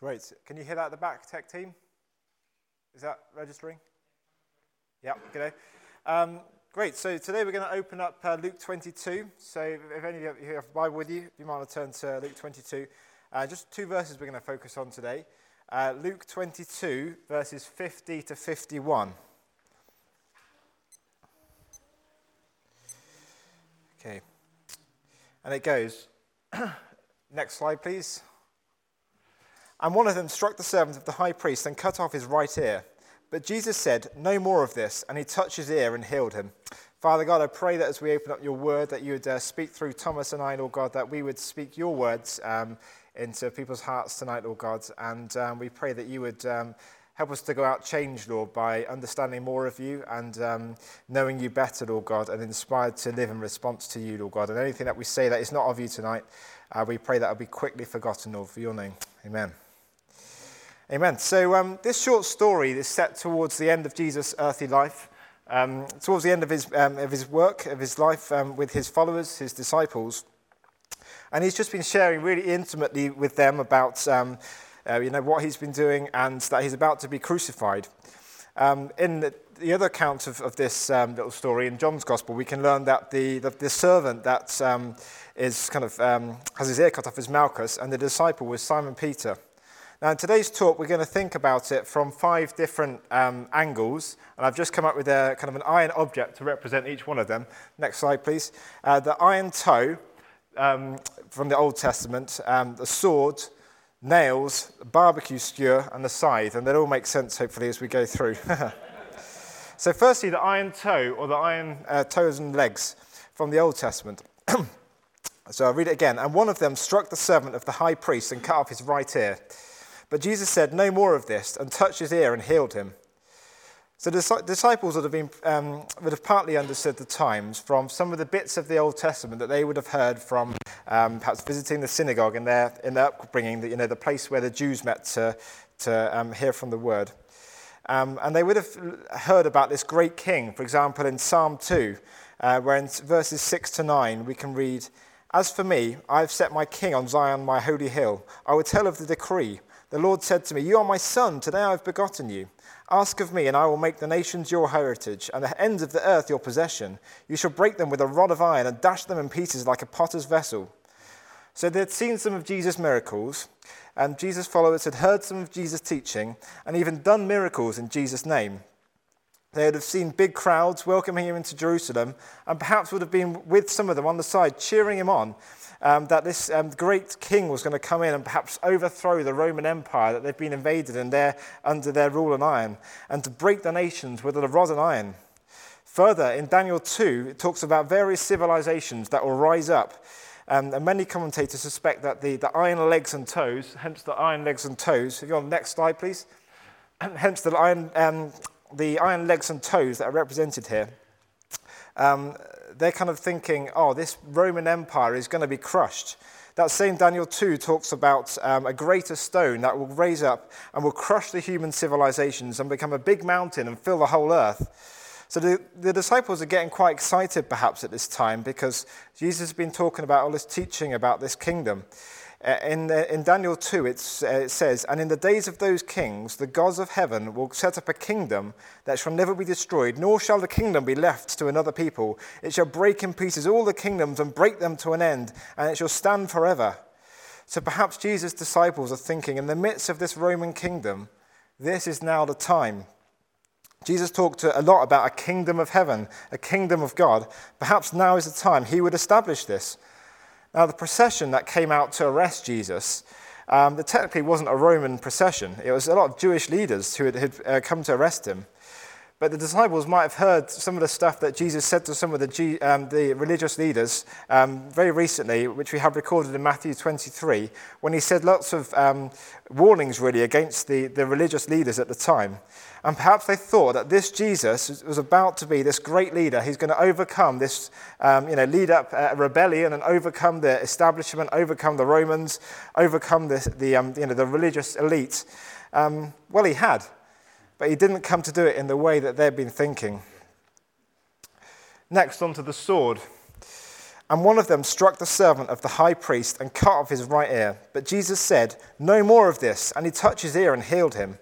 Great. Can you hear that at the back, tech team? Is that registering? Yeah, good. Um, great. So today we're going to open up uh, Luke 22. So if any of you have a Bible with you, you might want to turn to Luke 22. Uh, just two verses we're going to focus on today. Uh, Luke 22, verses 50 to 51. Okay. And it goes. Next slide, please. And one of them struck the servant of the high priest and cut off his right ear. But Jesus said, No more of this. And he touched his ear and healed him. Father God, I pray that as we open up your word, that you would uh, speak through Thomas and I, Lord God, that we would speak your words um, into people's hearts tonight, Lord God. And um, we pray that you would um, help us to go out changed, Lord, by understanding more of you and um, knowing you better, Lord God, and inspired to live in response to you, Lord God. And anything that we say that is not of you tonight, uh, we pray that will be quickly forgotten, Lord, for your name. Amen. Amen. So, um, this short story is set towards the end of Jesus' earthly life, um, towards the end of his, um, of his work, of his life um, with his followers, his disciples. And he's just been sharing really intimately with them about um, uh, you know, what he's been doing and that he's about to be crucified. Um, in the, the, other account of, of this little story in John's Gospel, we can learn that the, the, the servant that is kind of has his ear cut off is Malchus, and the disciple was Simon Peter. Now, in today's talk, we're going to think about it from five different um, angles, and I've just come up with a kind of an iron object to represent each one of them. Next slide, please. Uh, the iron toe um, from the Old Testament, um, the sword, nails, barbecue skewer, and the scythe, and that all makes sense, hopefully, as we go through. so, firstly, the iron toe, or the iron uh, toes and legs from the Old Testament. so, I'll read it again. And one of them struck the servant of the high priest and cut off his right ear. But Jesus said, No more of this, and touched his ear and healed him. So the disciples would have, been, um, would have partly understood the times from some of the bits of the Old Testament that they would have heard from um, perhaps visiting the synagogue in their, in their upbringing, the, you know, the place where the Jews met to, to um, hear from the word. Um, and they would have heard about this great king. For example, in Psalm 2, uh, where in verses 6 to 9 we can read, As for me, I have set my king on Zion, my holy hill. I will tell of the decree. The Lord said to me, You are my son, today I have begotten you. Ask of me, and I will make the nations your heritage, and the ends of the earth your possession. You shall break them with a rod of iron, and dash them in pieces like a potter's vessel. So they had seen some of Jesus' miracles, and Jesus' followers had heard some of Jesus' teaching, and even done miracles in Jesus' name. They would have seen big crowds welcoming him into Jerusalem, and perhaps would have been with some of them on the side, cheering him on um, that this um, great king was going to come in and perhaps overthrow the Roman Empire that they've been invaded and they're under their rule and iron, and to break the nations with a rod and iron. Further, in Daniel 2, it talks about various civilizations that will rise up. Um, and many commentators suspect that the, the iron legs and toes, hence the iron legs and toes, if you're on the next slide, please, hence the iron, um, the iron legs and toes that are represented here, um, they're kind of thinking, oh, this Roman Empire is going to be crushed. That same Daniel 2 talks about um, a greater stone that will raise up and will crush the human civilizations and become a big mountain and fill the whole earth. So the, the disciples are getting quite excited perhaps at this time because Jesus has been talking about all this teaching about this kingdom. Uh, in, in Daniel 2, uh, it says, And in the days of those kings, the gods of heaven will set up a kingdom that shall never be destroyed, nor shall the kingdom be left to another people. It shall break in pieces all the kingdoms and break them to an end, and it shall stand forever. So perhaps Jesus' disciples are thinking, in the midst of this Roman kingdom, this is now the time. Jesus talked a lot about a kingdom of heaven, a kingdom of God. Perhaps now is the time he would establish this. Now, the procession that came out to arrest Jesus, um, it technically wasn't a Roman procession. It was a lot of Jewish leaders who had, had uh, come to arrest him. But the disciples might have heard some of the stuff that Jesus said to some of the, um, the religious leaders um, very recently, which we have recorded in Matthew 23, when he said lots of um, warnings really against the, the religious leaders at the time. And perhaps they thought that this Jesus was about to be this great leader. He's going to overcome this, um, you know, lead up a rebellion and overcome the establishment, overcome the Romans, overcome the, the, um, you know, the religious elite. Um, well, he had. But he didn't come to do it in the way that they'd been thinking. Next, onto the sword. And one of them struck the servant of the high priest and cut off his right ear. But Jesus said, No more of this. And he touched his ear and healed him.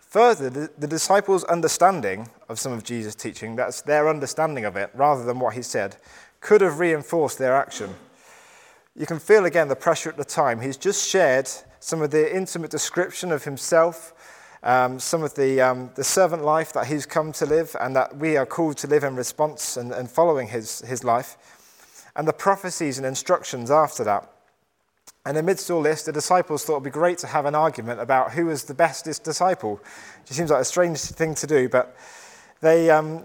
Further, the, the disciples' understanding of some of Jesus' teaching, that's their understanding of it, rather than what he said, could have reinforced their action. You can feel again the pressure at the time. He's just shared some of the intimate description of himself, um, some of the, um, the servant life that he's come to live, and that we are called to live in response and, and following his, his life, and the prophecies and instructions after that. And amidst all this, the disciples thought it would be great to have an argument about who was the bestest disciple. It seems like a strange thing to do, but they, um,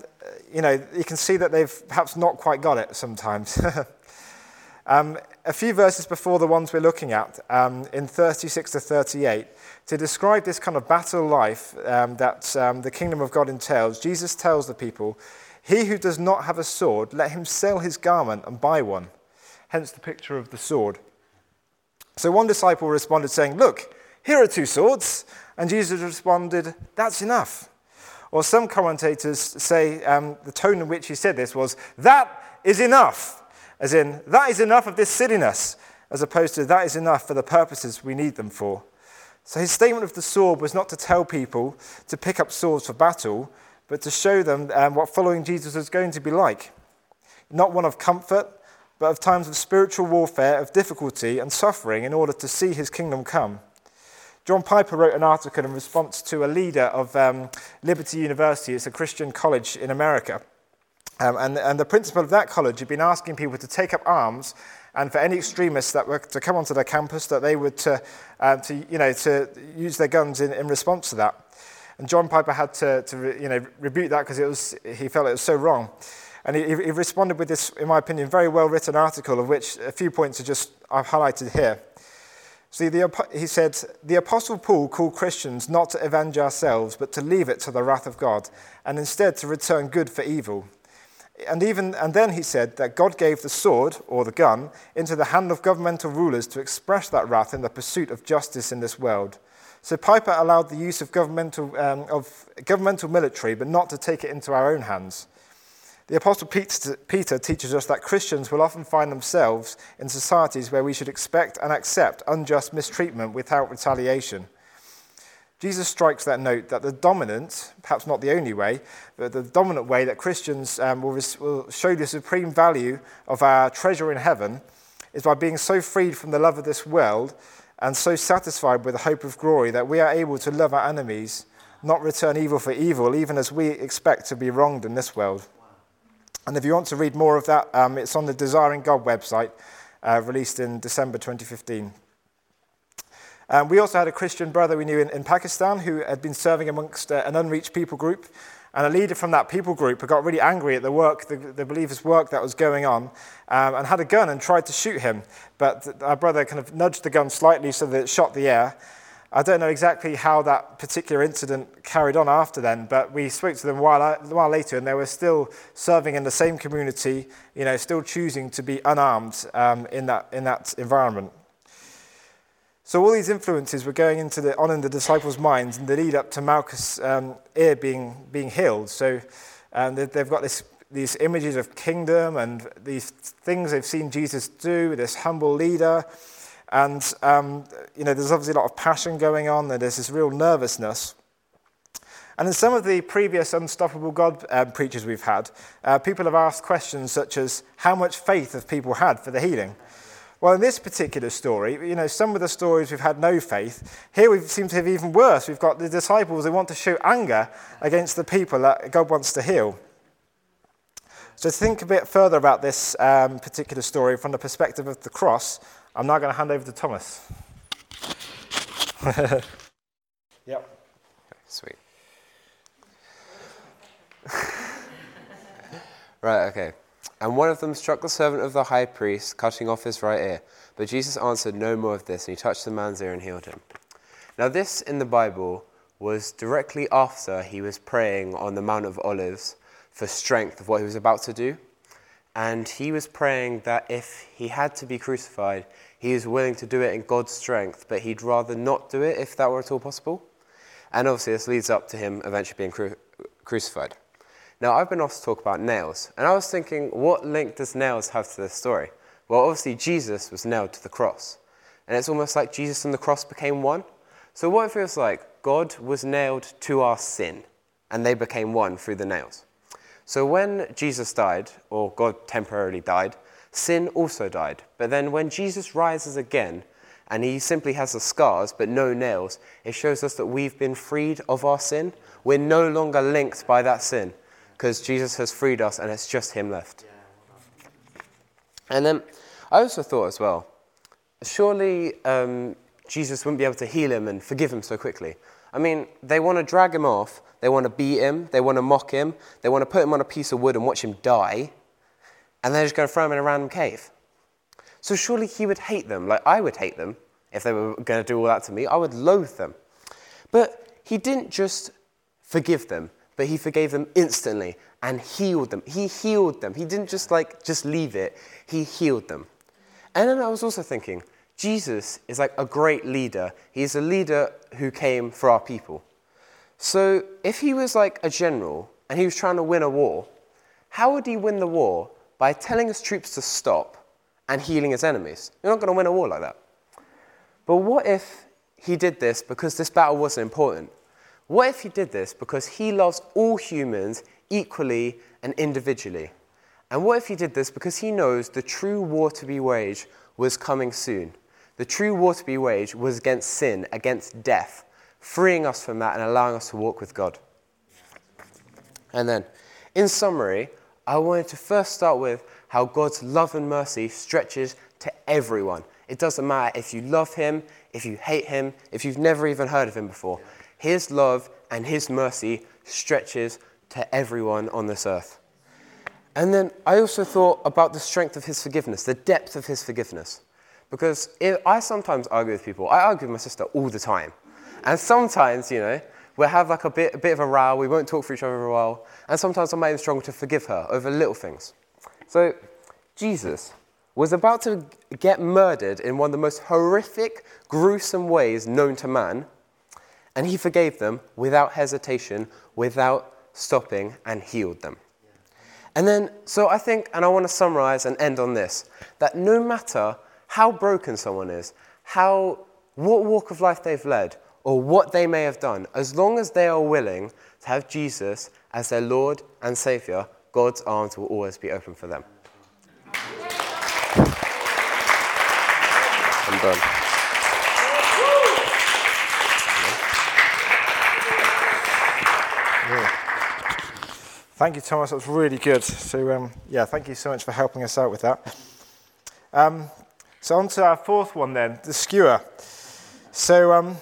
you know, you can see that they've perhaps not quite got it sometimes. um, a few verses before the ones we're looking at, um, in 36 to 38, to describe this kind of battle life um, that um, the kingdom of God entails, Jesus tells the people, He who does not have a sword, let him sell his garment and buy one. Hence the picture of the sword. So one disciple responded, saying, Look, here are two swords. And Jesus responded, That's enough. Or some commentators say um, the tone in which he said this was, That is enough. As in, that is enough of this silliness, as opposed to that is enough for the purposes we need them for. So his statement of the sword was not to tell people to pick up swords for battle, but to show them um, what following Jesus was going to be like. Not one of comfort, but of times of spiritual warfare, of difficulty and suffering in order to see his kingdom come. John Piper wrote an article in response to a leader of um, Liberty University, it's a Christian college in America. Um, and, and the principal of that college had been asking people to take up arms and for any extremists that were to come onto their campus, that they would to, uh, to, you know, to use their guns in, in response to that. And John Piper had to, to you know, rebuke that because it was, he felt it was so wrong. And he, he responded with this, in my opinion, very well written article, of which a few points are just I've highlighted here. See, the, he said, The Apostle Paul called Christians not to avenge ourselves, but to leave it to the wrath of God, and instead to return good for evil. And, even, and then he said that God gave the sword, or the gun, into the hand of governmental rulers to express that wrath in the pursuit of justice in this world. So Piper allowed the use of governmental, um, of governmental military, but not to take it into our own hands. The Apostle Peter teaches us that Christians will often find themselves in societies where we should expect and accept unjust mistreatment without retaliation. Jesus strikes that note that the dominant, perhaps not the only way, but the dominant way that Christians um, will, will show the supreme value of our treasure in heaven is by being so freed from the love of this world and so satisfied with the hope of glory that we are able to love our enemies, not return evil for evil, even as we expect to be wronged in this world. And if you want to read more of that, um, it's on the Desiring God website, uh, released in December 2015. Um, we also had a Christian brother we knew in, in Pakistan who had been serving amongst uh, an unreached people group. And a leader from that people group got really angry at the work, the, the believers' work that was going on, um, and had a gun and tried to shoot him. But our brother kind of nudged the gun slightly so that it shot the air. I don't know exactly how that particular incident carried on after then, but we spoke to them a while, while later, and they were still serving in the same community, you know, still choosing to be unarmed um, in, that, in that environment. So all these influences were going into the, on in the disciples' minds in the lead up to Malchus' um, ear being, being healed. So um, they've got this, these images of kingdom and these things they've seen Jesus do, this humble leader, and, um, you know, there's obviously a lot of passion going on, and there's this real nervousness. And in some of the previous Unstoppable God um, preachers we've had, uh, people have asked questions such as, how much faith have people had for the healing? Well, in this particular story, you know, some of the stories we've had no faith. Here we seem to have even worse. We've got the disciples who want to show anger against the people that God wants to heal. So, to think a bit further about this um, particular story from the perspective of the cross, I'm now going to hand over to Thomas. yep. Sweet. right, okay. And one of them struck the servant of the high priest, cutting off his right ear. But Jesus answered no more of this, and he touched the man's ear and healed him. Now, this in the Bible was directly after he was praying on the Mount of Olives for strength of what he was about to do. And he was praying that if he had to be crucified, he was willing to do it in God's strength, but he'd rather not do it if that were at all possible. And obviously, this leads up to him eventually being cru- crucified. Now, I've been asked to talk about nails, and I was thinking, what link does nails have to this story? Well, obviously, Jesus was nailed to the cross, and it's almost like Jesus and the cross became one. So, what it feels like, God was nailed to our sin, and they became one through the nails. So, when Jesus died, or God temporarily died, sin also died. But then, when Jesus rises again, and he simply has the scars but no nails, it shows us that we've been freed of our sin. We're no longer linked by that sin because Jesus has freed us and it's just him left. And then I also thought as well, surely um, Jesus wouldn't be able to heal him and forgive him so quickly. I mean, they want to drag him off, they want to beat him, they want to mock him, they want to put him on a piece of wood and watch him die, and they're just going to throw him in a random cave. So surely he would hate them, like I would hate them if they were going to do all that to me. I would loathe them. But he didn't just forgive them, but he forgave them instantly and healed them. He healed them. He didn't just like just leave it. He healed them. And then I was also thinking, Jesus is like a great leader. He's a leader who came for our people. So if he was like a general and he was trying to win a war, how would he win the war? By telling his troops to stop and healing his enemies. You're not going to win a war like that. But what if he did this because this battle wasn't important? What if he did this because he loves all humans equally and individually? And what if he did this because he knows the true war to be waged was coming soon? The true war to be waged was against sin, against death, freeing us from that and allowing us to walk with God. And then, in summary, I wanted to first start with how God's love and mercy stretches to everyone. It doesn't matter if you love him, if you hate him, if you've never even heard of him before. His love and His mercy stretches to everyone on this earth. And then I also thought about the strength of His forgiveness, the depth of His forgiveness. Because I sometimes argue with people. I argue with my sister all the time. And sometimes, you know, we'll have like a bit, a bit of a row, we won't talk for each other for a while. And sometimes I might even struggle to forgive her over little things. So, Jesus was about to get murdered in one of the most horrific, gruesome ways known to man and he forgave them without hesitation, without stopping, and healed them. And then, so I think, and I want to summarize and end on this that no matter how broken someone is, how, what walk of life they've led, or what they may have done, as long as they are willing to have Jesus as their Lord and Savior, God's arms will always be open for them. I'm done. Thank you, Thomas. That was really good. So, um, yeah, thank you so much for helping us out with that. Um, so, on to our fourth one then, the skewer. So, um,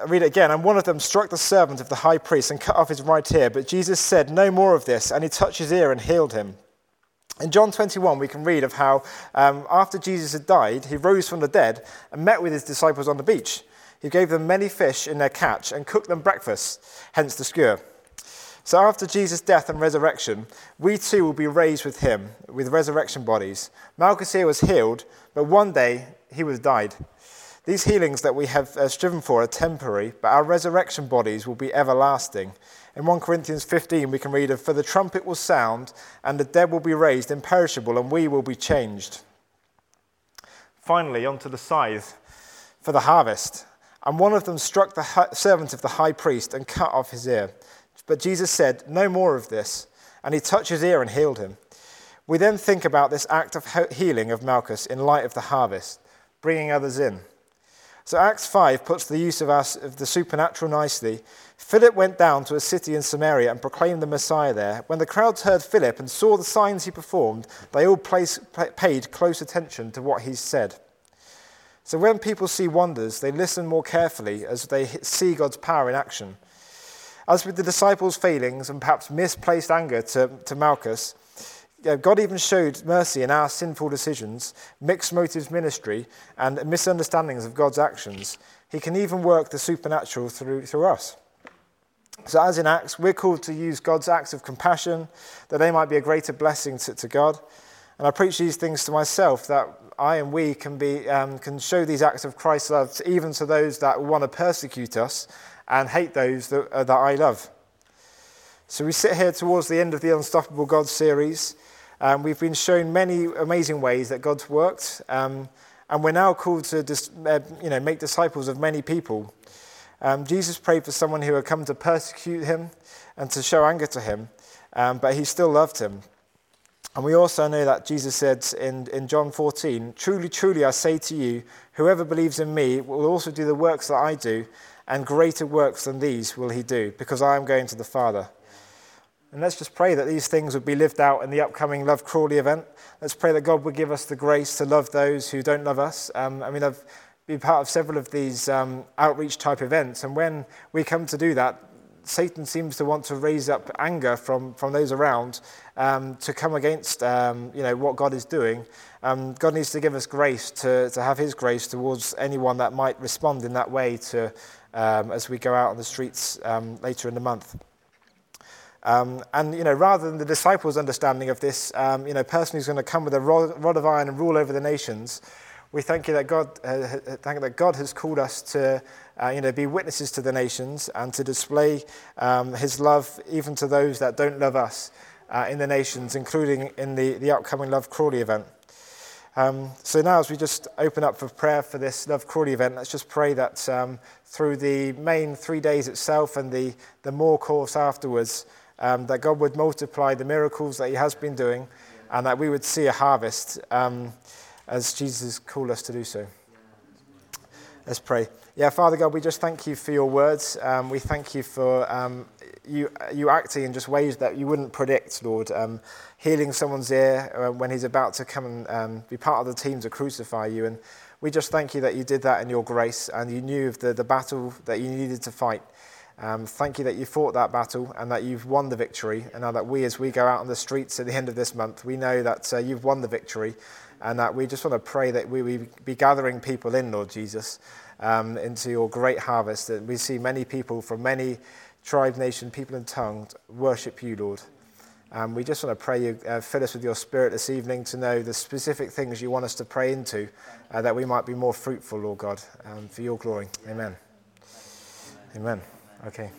I read it again. And one of them struck the servant of the high priest and cut off his right ear. But Jesus said, No more of this. And he touched his ear and healed him. In John 21, we can read of how um, after Jesus had died, he rose from the dead and met with his disciples on the beach. He gave them many fish in their catch and cooked them breakfast, hence the skewer. So after Jesus' death and resurrection, we too will be raised with him with resurrection bodies. Malchus here was healed, but one day he was died. These healings that we have uh, striven for are temporary, but our resurrection bodies will be everlasting. In 1 Corinthians 15, we can read of, For the trumpet will sound, and the dead will be raised imperishable, and we will be changed. Finally, onto the scythe for the harvest. And one of them struck the servant of the high priest and cut off his ear. But Jesus said, No more of this. And he touched his ear and healed him. We then think about this act of healing of Malchus in light of the harvest, bringing others in. So Acts 5 puts the use of, us, of the supernatural nicely. Philip went down to a city in Samaria and proclaimed the Messiah there. When the crowds heard Philip and saw the signs he performed, they all place, paid close attention to what he said. So when people see wonders, they listen more carefully as they see God's power in action. As with the disciples' failings and perhaps misplaced anger to, to Malchus, God even showed mercy in our sinful decisions, mixed motives ministry, and misunderstandings of God's actions. He can even work the supernatural through, through us. So, as in Acts, we're called to use God's acts of compassion that they might be a greater blessing to, to God. And I preach these things to myself that I and we can, be, um, can show these acts of Christ's love even to those that want to persecute us and hate those that, uh, that I love. So we sit here towards the end of the Unstoppable God series. We've been shown many amazing ways that God's worked, um, and we're now called to dis- uh, you know, make disciples of many people. Um, Jesus prayed for someone who had come to persecute him and to show anger to him, um, but he still loved him. And we also know that Jesus said in, in John 14, Truly, truly, I say to you, whoever believes in me will also do the works that I do, and greater works than these will he do, because I am going to the Father. And let's just pray that these things would be lived out in the upcoming Love Crawley event. Let's pray that God would give us the grace to love those who don't love us. Um, I mean, I've been part of several of these um, outreach type events, and when we come to do that, Satan seems to want to raise up anger from, from those around um, to come against um, you know, what God is doing. Um, God needs to give us grace to, to have His grace towards anyone that might respond in that way to, um, as we go out on the streets um, later in the month. Um, and, you know, rather than the disciples' understanding of this, um, you know, person who's going to come with a rod, rod, of iron and rule over the nations, we thank you that God, uh, thank you that God has called us to, uh, you know, be witnesses to the nations and to display um, his love even to those that don't love us uh, in the nations, including in the, the upcoming Love Crawley event. Um, so now, as we just open up for prayer for this Love Crawley event, let's just pray that um, through the main three days itself and the, the more course afterwards, um, that God would multiply the miracles that He has been doing, and that we would see a harvest um, as Jesus called us to do so. Let's pray. Yeah, Father God, we just thank you for your words. Um, we thank you for um, you, you acting in just ways that you wouldn't predict, Lord. Um, healing someone's ear uh, when he's about to come and um, be part of the team to crucify you. And we just thank you that you did that in your grace and you knew of the, the battle that you needed to fight. Um, thank you that you fought that battle and that you've won the victory. And now that we, as we go out on the streets at the end of this month, we know that uh, you've won the victory and that we just want to pray that we, we be gathering people in, Lord Jesus, um, into your great harvest. That we see many people from many tribe, nation, people, and tongue worship you, Lord. Um, we just want to pray you uh, fill us with your spirit this evening to know the specific things you want us to pray into, uh, that we might be more fruitful, Lord God, um, for your glory. Amen. Amen. Okay.